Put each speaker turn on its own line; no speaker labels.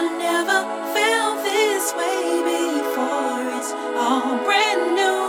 never felt this way before. It's all brand new.